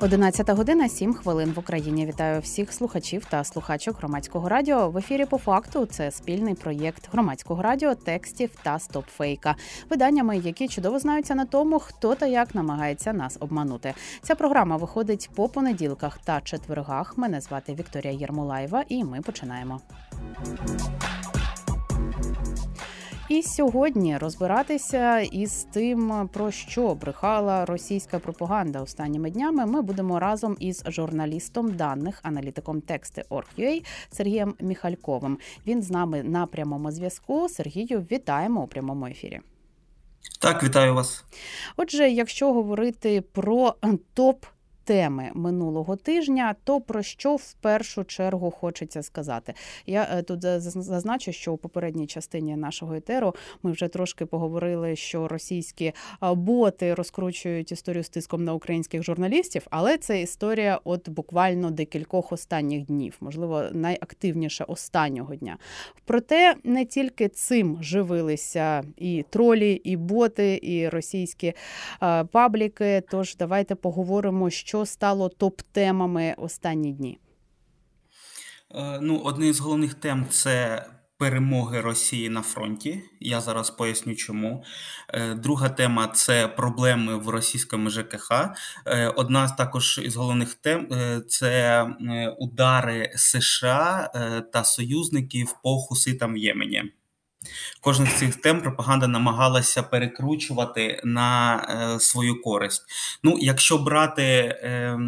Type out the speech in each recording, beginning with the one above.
11 година 7 хвилин в Україні. Вітаю всіх слухачів та слухачок громадського радіо. В ефірі по факту це спільний проєкт громадського радіо, текстів та стопфейка, виданнями, які чудово знаються на тому, хто та як намагається нас обманути. Ця програма виходить по понеділках та четвергах. Мене звати Вікторія Єрмолаєва, і ми починаємо. І сьогодні розбиратися із тим, про що брехала російська пропаганда останніми днями. Ми будемо разом із журналістом даних, аналітиком тексти Орг.ua Сергієм Міхальковим. Він з нами на прямому зв'язку. Сергію, вітаємо у прямому ефірі. Так, вітаю вас. Отже, якщо говорити про топ теми минулого тижня, то про що в першу чергу хочеться сказати? Я е, тут зазначу, що у попередній частині нашого етеру ми вже трошки поговорили, що російські боти розкручують історію з тиском на українських журналістів, але це історія от буквально декількох останніх днів, можливо, найактивніше останнього дня. Проте не тільки цим живилися і тролі, і боти, і російські пабліки. Тож давайте поговоримо, що що стало топ-темами останні дні? Е, ну, одне з головних тем це. Перемоги Росії на фронті, я зараз поясню, чому. Е, друга тема це проблеми в російському ЖКХ. Е, одна з також із головних тем це удари США та союзників по хуситам в Ємені. Кожна з цих тем пропаганда намагалася перекручувати на е, свою користь. Ну, якщо брати е,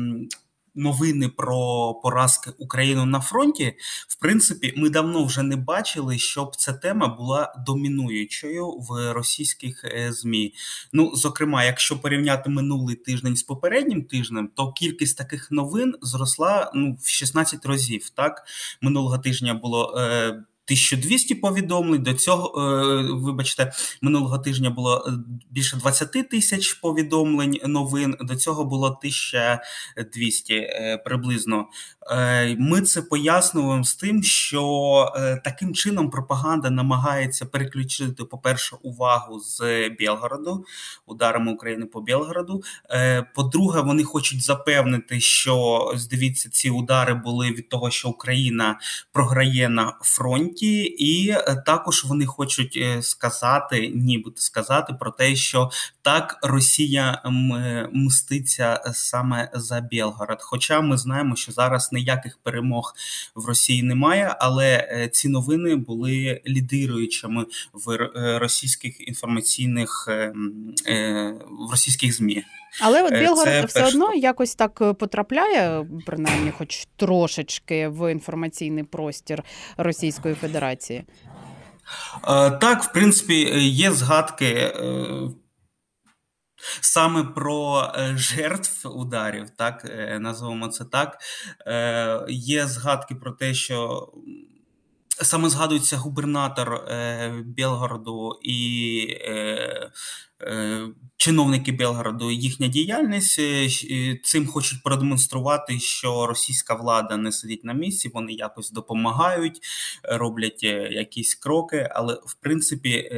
новини про поразки України на фронті, в принципі, ми давно вже не бачили, щоб ця тема була домінуючою в російських е, змі. Ну, зокрема, якщо порівняти минулий тиждень з попереднім тижнем, то кількість таких новин зросла ну в 16 разів. Так минулого тижня було. Е, 1200 повідомлень. До цього, е, вибачте, минулого тижня було е, більше 20 тисяч повідомлень новин. До цього було 1200 е, приблизно. Ми це пояснюємо з тим, що таким чином пропаганда намагається переключити, по-перше, увагу з Білгороду, ударами України по Білгороду. По-друге, вони хочуть запевнити, що дивіться, ці удари були від того, що Україна програє на фронті фронті, і е, також вони хочуть е, сказати, нібито сказати про те, що так Росія мститься саме за Білгород. Хоча ми знаємо, що зараз ніяких перемог в Росії немає, але е, ці новини були лідируючими в російських інформаційних в російських змі. Але от Білгород Це все перш... одно якось так потрапляє, принаймні, хоч трошечки в інформаційний простір Російської Федерації. Е, так, в принципі, є згадки. Е, саме про е, жертв ударів, так називаємо це так. Є згадки про те, що саме згадується губернатор Білгороду і Е, чиновники Белгороду їхня діяльність е, цим хочуть продемонструвати, що російська влада не сидить на місці, вони якось допомагають, роблять е, якісь кроки. Але в принципі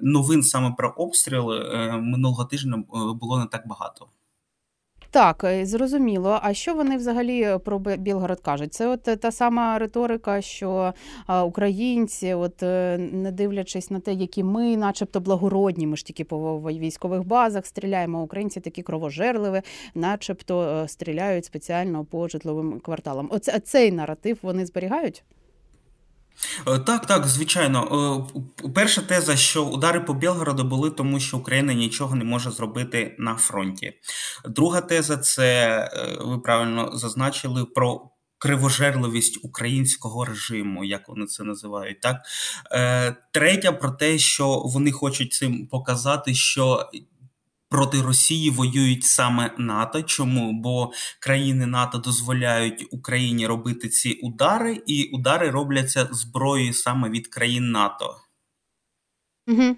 новин саме про обстріли минулого тижня було не так багато. Так, е, зрозуміло. А що вони взагалі про Білгород кажуть? Це от та сама риторика, що українці, от е, не дивлячись на те, які ми, начебто, благородні, ми ж тільки по військових базах стріляємо. Українці такі кровожерливі, начебто е, стріляють спеціально по житловим кварталам. Оце цей наратив вони зберігають? Е, так, так, звичайно. Е, перша теза, що удари по Білгороду були тому, що Україна нічого не може зробити на фронті. Друга теза це е, ви правильно зазначили про. Кривожерливість українського режиму, як вони це називають, так третя про те, що вони хочуть цим показати, що проти Росії воюють саме НАТО. Чому? Бо країни НАТО дозволяють Україні робити ці удари, і удари робляться зброєю саме від країн НАТО. Угу.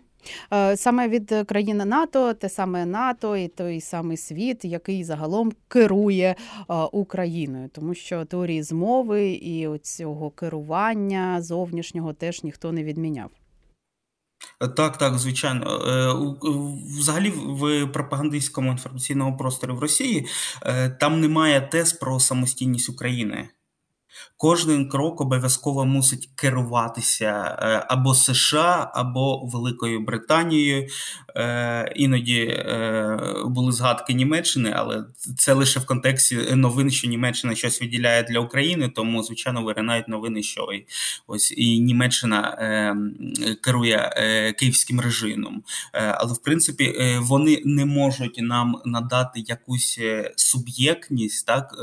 Саме від країни НАТО, те саме НАТО і той самий світ, який загалом керує е, Україною, тому що теорії змови і цього керування зовнішнього теж ніхто не відміняв. Так, так, звичайно. Взагалі, в пропагандистському інформаційному просторі в Росії там немає тез про самостійність України. Кожен крок обов'язково мусить керуватися е, або США, або Великою Британією. Е, іноді е, були згадки Німеччини, але це лише в контексті новин, що Німеччина щось виділяє для України, тому звичайно виринають новини, що ось і Німеччина керує київським режимом. Але в принципі вони не можуть нам надати якусь суб'єктність, так.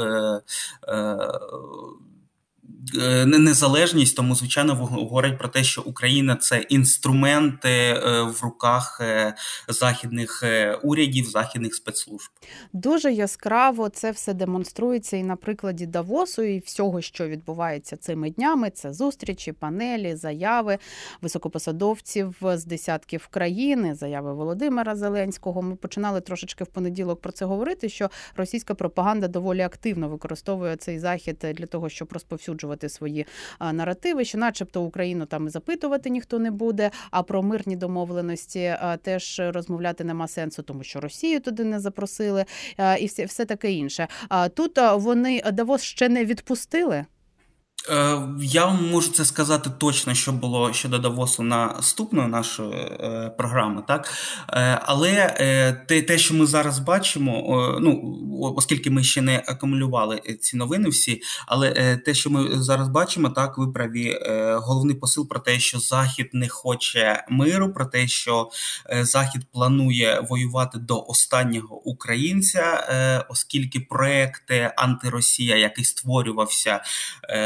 Е, незалежність, тому звичайно говорять про те, що Україна це інструменти е, в руках е, західних урядів, західних спецслужб. Дуже яскраво це все демонструється і на прикладі Давосу, і всього, що відбувається цими днями. Це зустрічі, панелі, заяви високопосадовців з десятків країн, заяви Володимира Зеленського. Ми починали трошечки в понеділок про це говорити. Що російська пропаганда доволі активно використовує цей захід для того, щоб розповсюджувати втілювати свої наративи, що, начебто, Україну там запитувати ніхто не буде. А про мирні домовленості теж розмовляти нема сенсу, тому що Росію туди не запросили, і все, все таке інше. А тут вони Давос ще не відпустили. Е, я вам можу це сказати точно, що було щодо Давосу наступної нашої е, програми, так? Е, але те, що ми зараз бачимо, ну оскільки ми ще не акумулювали ці новини, всі, але те, що ми зараз бачимо, так ви праві головний посил про те, що Захід не хоче миру, про те, що Захід планує воювати до останнього українця, оскільки проекти антиросія, який створювався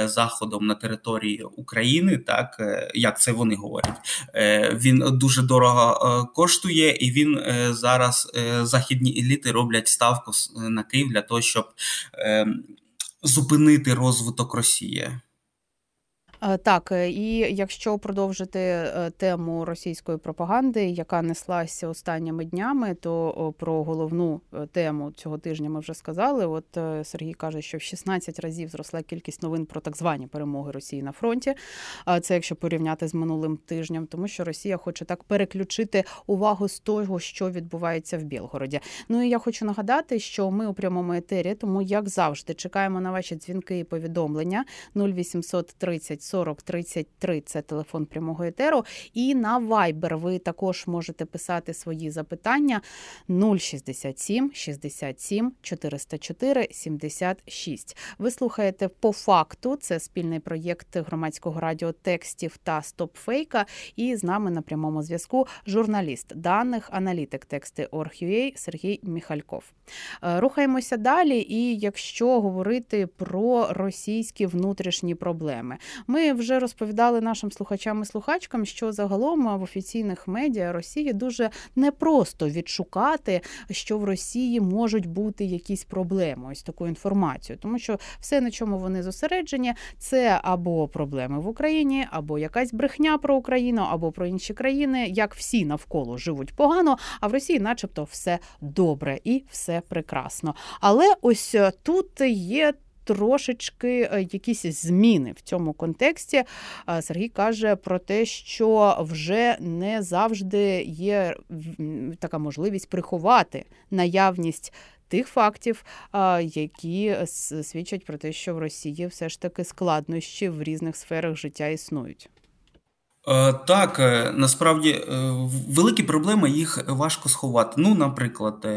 за заходом на території України, так е, як це вони говорять, е, він дуже дорого е, коштує, і він зараз західні еліти роблять ставку на Київ для того, щоб зупинити розвиток Росії. Е, так, е, і якщо продовжити е, тему російської пропаганди, яка неслася останніми днями, то про головну тему цього тижня ми вже сказали. От Сергій каже, що в 16 разів зросла кількість новин про так звані перемоги Росії на фронті. А це якщо порівняти з минулим тижнем, тому що Росія хоче так переключити увагу з того, що відбувається в Білгороді. Ну і я хочу нагадати, що ми у прямому етері, тому як завжди чекаємо на ваші дзвінки і повідомлення 0800 30 40 33 – це телефон прямого етеру. І на Viber ви також можете писати свої запитання 067 67 404 76. Ви слухаєте по факту. Це спільний проєкт громадського радіо текстів та стопфейка. І з нами на прямому зв'язку журналіст даних, аналітик тексти Орг.ua Сергій Міхальков. Е, рухаємося далі. І якщо говорити про російські внутрішні проблеми, ми ми вже розповідали нашим слухачам і слухачкам, що загалом в офіційних медіа Росії дуже непросто відшукати, що в Росії можуть бути якісь проблеми. Ось таку інформацію, тому що все, на чому вони зосереджені, це або проблеми в Україні, або якась брехня про Україну, або про інші країни, як всі навколо живуть погано, а в Росії, начебто, все добре і все прекрасно. Але ось тут є трошечки е, якісь зміни в цьому контексті. Сергій каже про те, що вже не завжди є така можливість приховати наявність. Тих фактів, які свідчать про те, що в Росії все ж таки складнощі в різних сферах життя існують. Е, так, е, насправді е, великі проблеми їх важко сховати. Ну, наприклад,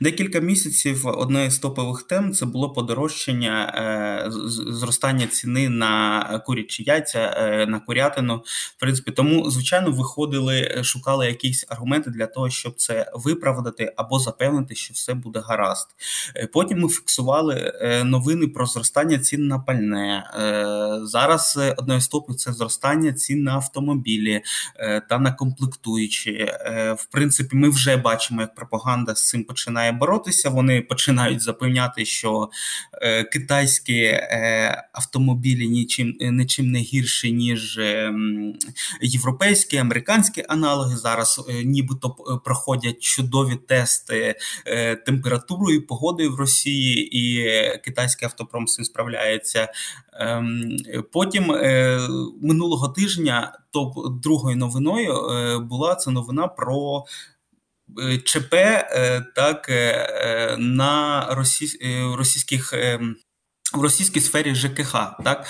декілька місяців одна з топових тем це було подорожчання зростання ціни на курячі яйця, на курятину. В принципі, тому, звичайно, виходили, шукали якісь аргументи для того, щоб це виправдати або запевнити, що все буде гаразд. Потім ми фіксували новини про зростання цін на пальне. Зараз одною з топів це зростання цін на автомобіль автомобілі та на комплектуючі. В принципі, ми вже бачимо, як пропаганда з цим починає боротися. Вони починають запевняти, що китайські автомобілі нічим нічим не гірші, ніж ем, європейські, американські аналоги. Зараз нібито проходять чудові тести температурою, погодою в Росії, і китайський автопром з цим справляється. Ем, потім е, минулого тижня топ другою новиною е, була це новина про. Е, ЧП так на російських ем, в російській сфері ЖКХ, так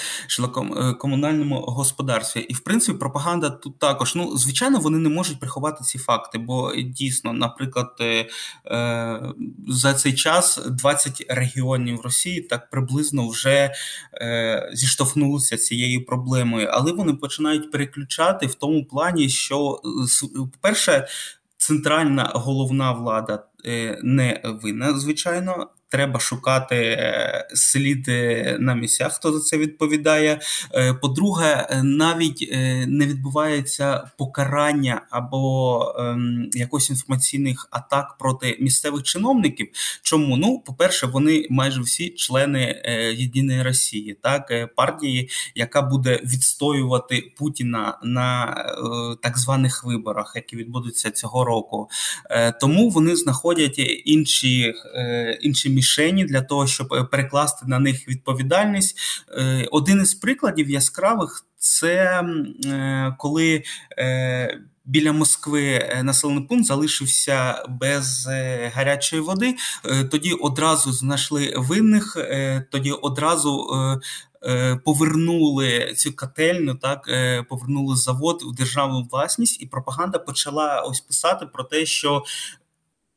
комунальному господарстві, і в принципі пропаганда тут також. Ну звичайно, вони не можуть приховати ці факти, бо дійсно, наприклад, е, е за цей час 20 регіонів Росії так приблизно вже е, зіштовхнулися цією проблемою, але вони починають переключати в тому плані, що перше. Центральна головна влада е, не винна, звичайно, треба шукати е, слід на місцях, хто за це відповідає. Е, по-друге, е, навіть не відбувається покарання або ем, якось інформаційних атак проти місцевих чиновників. Чому? Ну, по-перше, вони майже всі члени Єдиної Росії, так партії, яка буде відстоювати Путіна на так званих виборах, які відбудуться цього року. Тому вони знаходять інші інші мішені для того, щоб е, перекласти на них відповідальність. Е, один із прикладів яскравих це е, коли. Біля Москви населений пункт залишився без гарячої води. Тоді одразу знайшли винних, тоді одразу повернули цю котельню, так повернули завод у державну власність, і пропаганда почала ось писати про те, що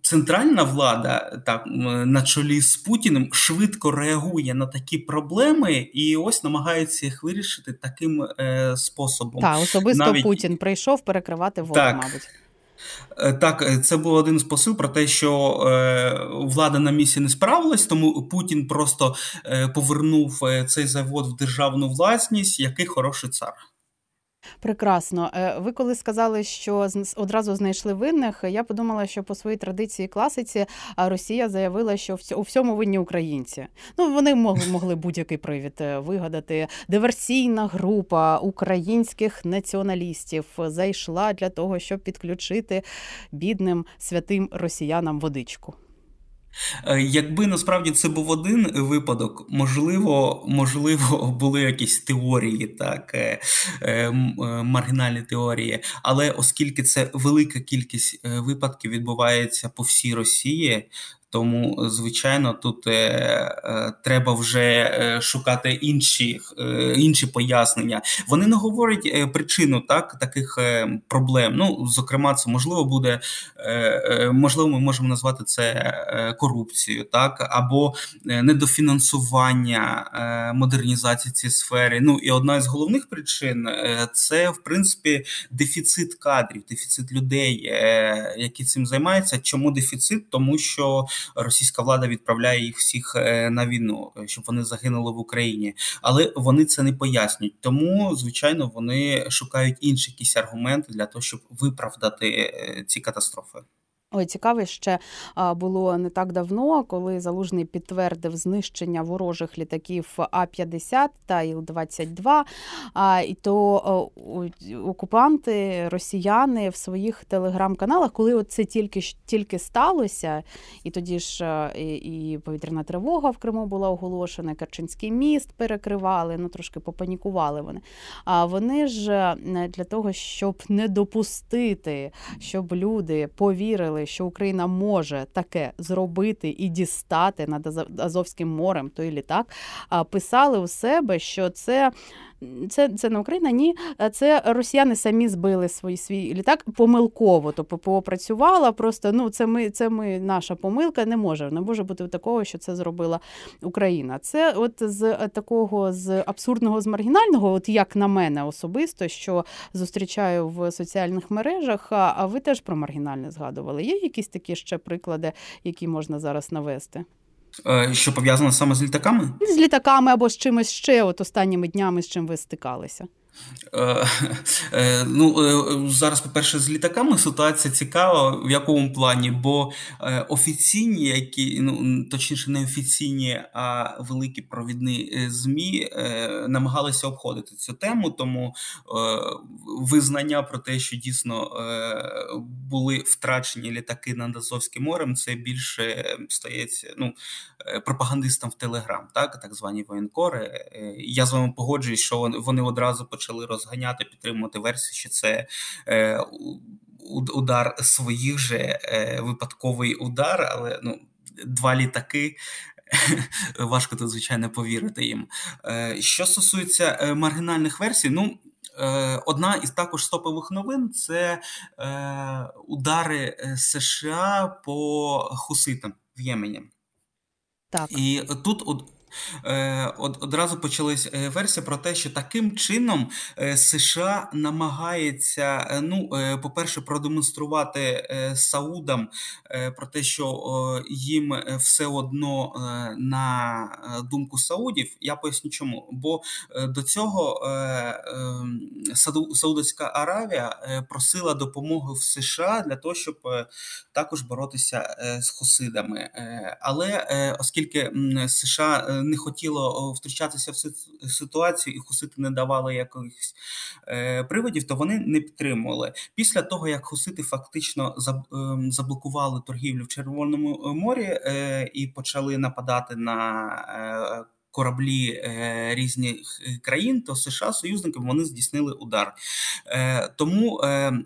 центральна влада так на чолі з Путіним швидко реагує на такі проблеми і ось намагається їх вирішити таким е, способом. Так, особисто Навіть... Путін прийшов перекривати воду, так. мабуть. Е, так, е, це був один з посил про те, що е, влада на місці не справилась, тому Путін просто е, повернув е, цей завод в державну власність, який хороший цар. Прекрасно. Е, ви коли сказали, що одразу знайшли винних, я подумала, що по своїй традиції класиці Росія заявила, що у всьому винні українці. Ну вони могли могли будь-який привід е, вигадати. Диверсійна група українських націоналістів зайшла для того, щоб підключити бідним святим росіянам водичку. Е, якби насправді це був один випадок, можливо, можливо, були якісь теорії, так е, е, маргінальні теорії, але оскільки це велика кількість випадків відбувається по всій Росії, тому, звичайно, тут е, е, треба вже е, шукати інші е, інші пояснення. Вони не говорять е, причину так, таких е, проблем. Ну, зокрема, це можливо буде можливо, ми можемо назвати це корупцією, так або недофінансування модернізації цієї сфери. Ну і одна з головних причин це в принципі дефіцит кадрів, дефіцит людей, які цим займаються. Чому дефіцит? Тому що російська влада відправляє їх всіх е, на війну, е, щоб вони загинули в Україні, але вони це не пояснюють. Тому, звичайно, вони шукають інші якісь аргументи для того, щоб виправдати е, ці катастрофи. Ой, цікаве ще було не так давно, коли залужний підтвердив знищення ворожих літаків А 50 та Іл-22. І то окупанти, росіяни в своїх телеграм-каналах, коли це тільки тільки сталося, і тоді ж і повітряна тривога в Криму була оголошена, Керченський міст перекривали, ну трошки попанікували вони. А вони ж для того, щоб не допустити, щоб люди повірили що Україна може таке зробити і дістати над Азовським морем той літак, писали у себе, що це це це не Україна, ні. Це росіяни самі збили свій свій літак помилково. Тобто ППО працювала. Просто ну це ми, це ми наша помилка. Не може не може бути такого, що це зробила Україна. Це от з такого з абсурдного, з маргінального, от як на мене особисто, що зустрічаю в соціальних мережах. А ви теж про маргінальне згадували? Є якісь такі ще приклади, які можна зараз навести? Е, що пов'язано саме з літаками? З літаками або з чимось ще, от останніми днями з чим ви стикалися. Е, е, ну, е, Зараз, по-перше, з літаками ситуація цікава, в якому плані, бо офіційні, які, ну точніше, не офіційні, а великі провідні ЗМІ намагалися обходити цю тему, тому визнання про те, що дійсно були втрачені літаки над Азовським морем, це більше стається ну, пропагандистам в Телеграм, так так звані воєнкори. Я з вами погоджуюсь, що вони одразу почали розганяти, підтримувати версію, що це е, удар своїх же е, випадковий удар, але ну, два літаки. Важко тут, звичайно, повірити їм. Е, що стосується е, маргінальних версій, ну. Одна із також стопових новин це е, удари США по хуситам в Ємені. Так. І тут одразу почалась е, версія про те, що таким чином е, США намагається, ну, по-перше, продемонструвати Саудам про те, що їм все одно на думку Саудів. Я поясню, чому. Бо до цього ем, Саудовська Аравія просила допомоги в США для того, щоб також боротися з хусидами. Але оскільки США не хотіло втручатися в ситуацію і хусити не давали якихось е, приводів, то вони не підтримували. Після того, як хусити фактично ем, заблокували торгівлю в Червоному е, морі е, і почали нападати на Кораблі різних країн, то США союзники вони здійснили удар. Тому ем,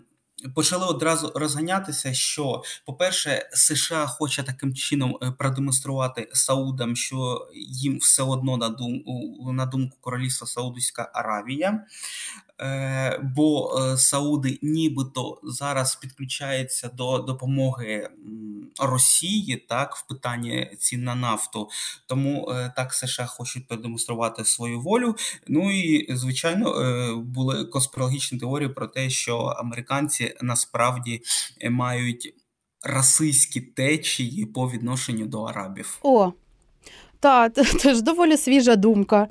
почали одразу розганятися, що, по-перше, США хоче таким чином е, продемонструвати Саудам, що їм все одно на думку на думку королівства Саудівська Аравія. Е, бо е, Сауди нібито зараз підключаються до допомоги Росії так в питанні цін на нафту. Тому так США хочуть продемонструвати свою волю. Ну і звичайно були конспірологічні теорії про те, що американці насправді мають расистські течії по відношенню до арабів. О, так, це ж доволі свіжа думка.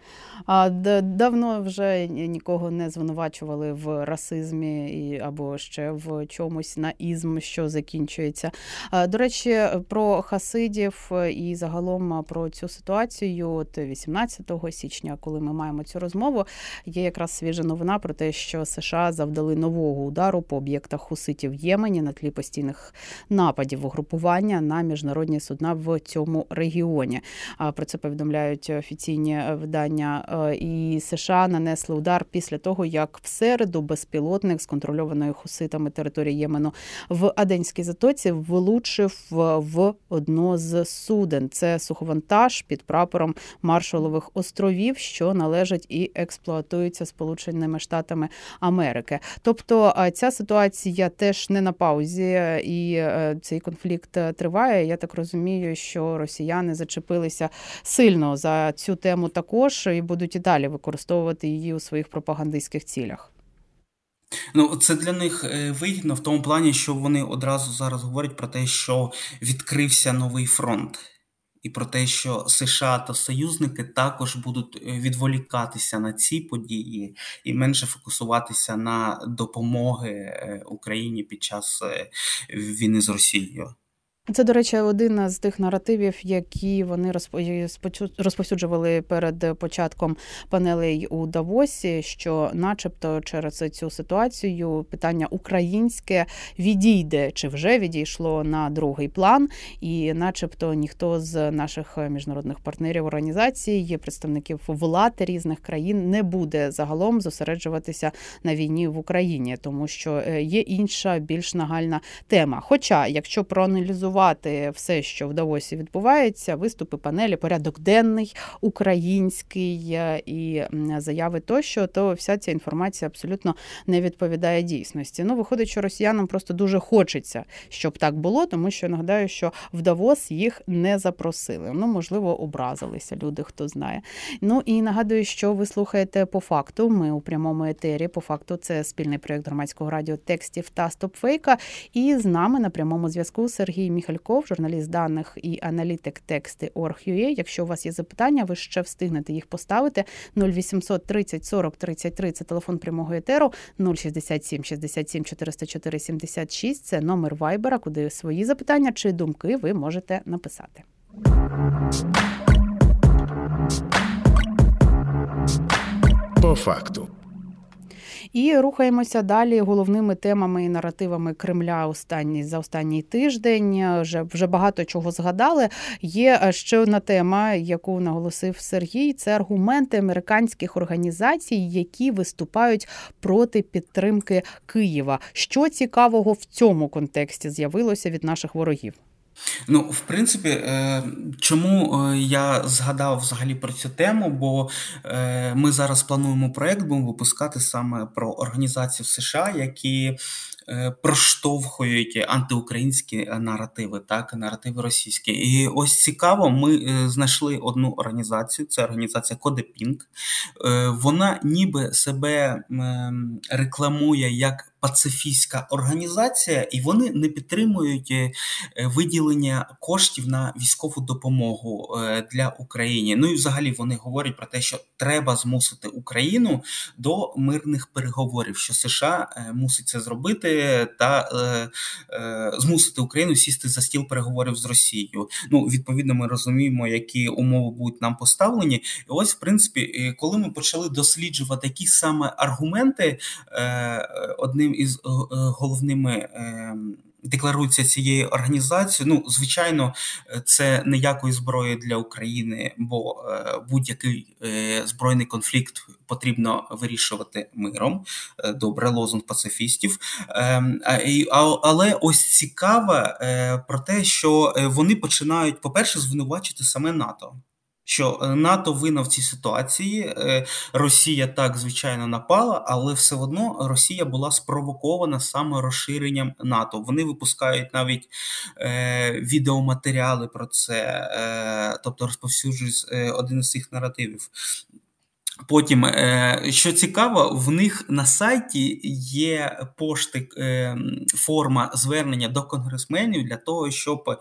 А давно вже нікого не звинувачували в расизмі і або ще в чомусь на ізм, що закінчується. До речі, про хасидів і загалом про цю ситуацію, от 18 січня, коли ми маємо цю розмову, є якраз свіжа новина про те, що США завдали нового удару по об'єктах хуситів в Ємені на тлі постійних нападів угрупування на міжнародні судна в цьому регіоні. Про це повідомляють офіційні видання Е, і США нанесли удар після того, як в середу безпілотник з контрольованої хуситами території Ємену в Аденській затоці влучив в одно з суден. Це суховантаж під прапором Маршалових островів, що належать і експлуатуються Сполученими Штатами Америки. Тобто е, ця ситуація теж не на паузі, і е, цей конфлікт триває. Я так розумію, що росіяни зачепилися сильно за цю тему також і будуть і далі використовувати її у своїх пропагандистських цілях. Ну, це для них е, вигідно в тому плані, що вони одразу зараз говорять про те, що відкрився новий фронт, і про те, що США та союзники також будуть е, відволікатися на ці події і менше фокусуватися на допомоги е, Україні під час війни з Росією. Це, до речі, один з тих наративів, які вони розповсюджували перед початком панелей у Давосі, що, начебто, через цю ситуацію питання українське відійде чи вже відійшло на другий план, і, начебто, ніхто з наших міжнародних партнерів організацій, представників влад різних країн, не буде загалом зосереджуватися на війні в Україні, тому що е, є інша більш нагальна тема. Хоча, якщо проаналізувати коментувати все, що в Давосі відбувається, виступи панелі, порядок денний, український е, і заяви тощо, то вся ця інформація абсолютно не відповідає дійсності. Ну, виходить, що росіянам просто дуже хочеться, щоб так було, тому що нагадаю, що в Давос їх не запросили. Ну, можливо, образилися люди, хто знає. Ну і нагадую, що ви слухаєте по факту. Ми у прямому етері. По факту, це спільний проєкт громадського радіо текстів та стопфейка. І з нами на прямому зв'язку Сергій Міхальков, журналіст даних і аналітик тексти Org.ua. Якщо у вас є запитання, ви ще встигнете їх поставити. 0800 30 40 33 – це телефон прямого етеру, 067 67 404 76 – це номер Вайбера, куди свої запитання чи думки ви можете написати. По факту. І рухаємося далі головними темами і наративами Кремля останні за останній тиждень. Вже вже багато чого згадали. Є е, ще одна тема, яку наголосив Сергій. Це аргументи американських організацій, які виступають проти підтримки Києва. Що цікавого в цьому контексті з'явилося від наших ворогів? Ну, в принципі, е, чому е, я згадав взагалі про цю тему? Бо е, ми зараз плануємо проект, будемо випускати саме про організацію в США, які проштовхують антиукраїнські наративи, так, наративи російські. І ось цікаво, ми знайшли одну організацію, це організація Кодепінк. Вона ніби себе рекламує як пацифістська організація, і вони не підтримують е, виділення коштів на військову допомогу е, для України. Ну і взагалі вони говорять про те, що треба змусити Україну до мирних переговорів, що США е, мусить це зробити та змусити Україну сісти за стіл переговорів з Росією. Ну відповідно, ми розуміємо, які умови будуть нам поставлені. І ось, в принципі, коли ми почали досліджувати які саме аргументи, одним одним із е, е, головними ем, декларується цієї організації. Ну, звичайно, це ніякої зброї для України, бо е, будь-який збройний конфлікт потрібно вирішувати миром. Добре, лозунг пацифістів. Ем, але ось цікаве про те, що вони починають, по-перше, звинувачити саме НАТО що е, НАТО винна в цій ситуації. Е, Росія так звичайно напала, але все одно Росія була спровокована саме розширенням НАТО. Вони випускають навіть е, відеоматеріали про це, е, тобто розповсюджують е, один із цих наративів. Потім, що цікаво, в них на сайті є пошти форма звернення до конгресменів для того, щоб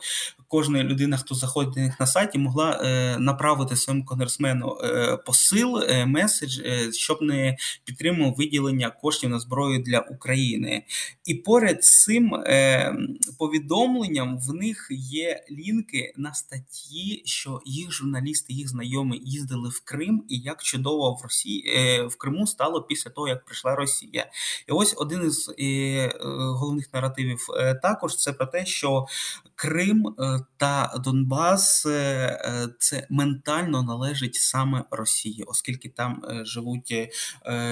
кожна людина, хто заходить до них на сайті, могла е, направити своєму конгресмену е, посил, меседж, щоб не підтримував виділення коштів на зброю для України. І поряд з цим повідомленням в них є лінки на статті, що їх журналісти, їх знайомі їздили в Крим і як чудово в Росії е, в Криму стало після того, як прийшла Росія. І ось один із е, головних наративів е, також це про те, що Крим та Донбас це ментально належить саме Росії, оскільки там живуть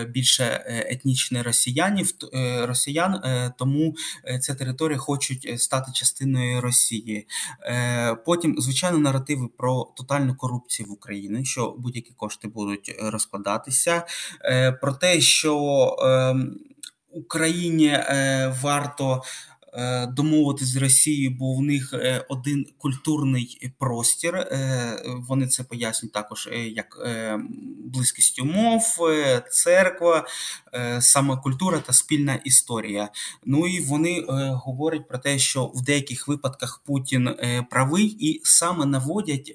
більше етнічних росіянів росіян, тому ця територія хочуть стати частиною Росії. Потім, звичайно, наративи про тотальну корупцію в Україні, що будь-які кошти будуть розкладатися. Е, про те, що ем, Україні е, варто. Е, домовитися з Росією, бо в них один культурний простір. Вони це пояснюють також як близькість умов, церква, саме культура та спільна історія. Ну і вони говорять про те, що в деяких випадках Путін правий і саме наводять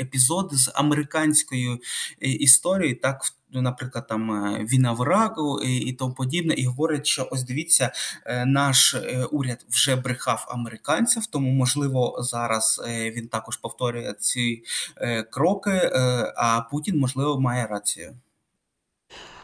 епізоди з американською історією, так Наприклад, там війна в Іраку і, і тому подібне, і говорить, що ось дивіться, е, наш е, уряд вже брехав американців, тому можливо зараз е, він також повторює ці кроки. А Путін можливо має рацію.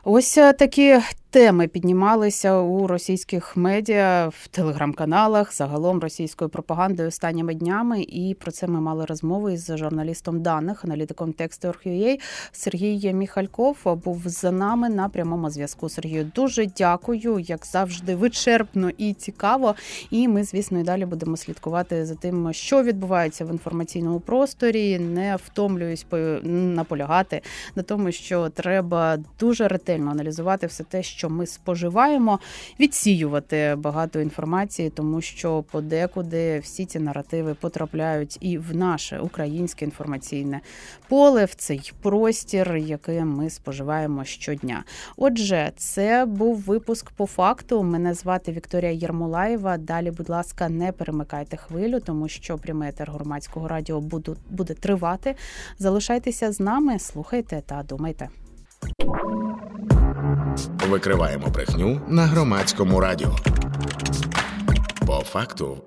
Ось такі теми піднімалися у російських медіа в телеграм-каналах, загалом російською пропагандою останніми днями. І про це ми мали розмову із журналістом даних, аналітиком тексту Орхюєй Сергій Міхальков був за нами на прямому зв'язку. Сергію дуже дякую, як завжди, вичерпно і цікаво. І ми, звісно, і далі будемо слідкувати за тим, що відбувається в інформаційному просторі. Не втомлююсь наполягати на тому, що треба дуже ретельно аналізувати все те, що ми споживаємо, відсіювати багато інформації, тому що подекуди всі ці наративи потрапляють і в наше українське інформаційне поле, в цей простір, який ми споживаємо щодня. Отже, це був випуск по факту. Мене звати Вікторія Єрмолаєва. Далі, будь ласка, не перемикайте хвилю, тому що прямий етер громадського радіо буде тривати. Залишайтеся з нами, слухайте та думайте. Викриваємо брехню на громадському радіо. По факту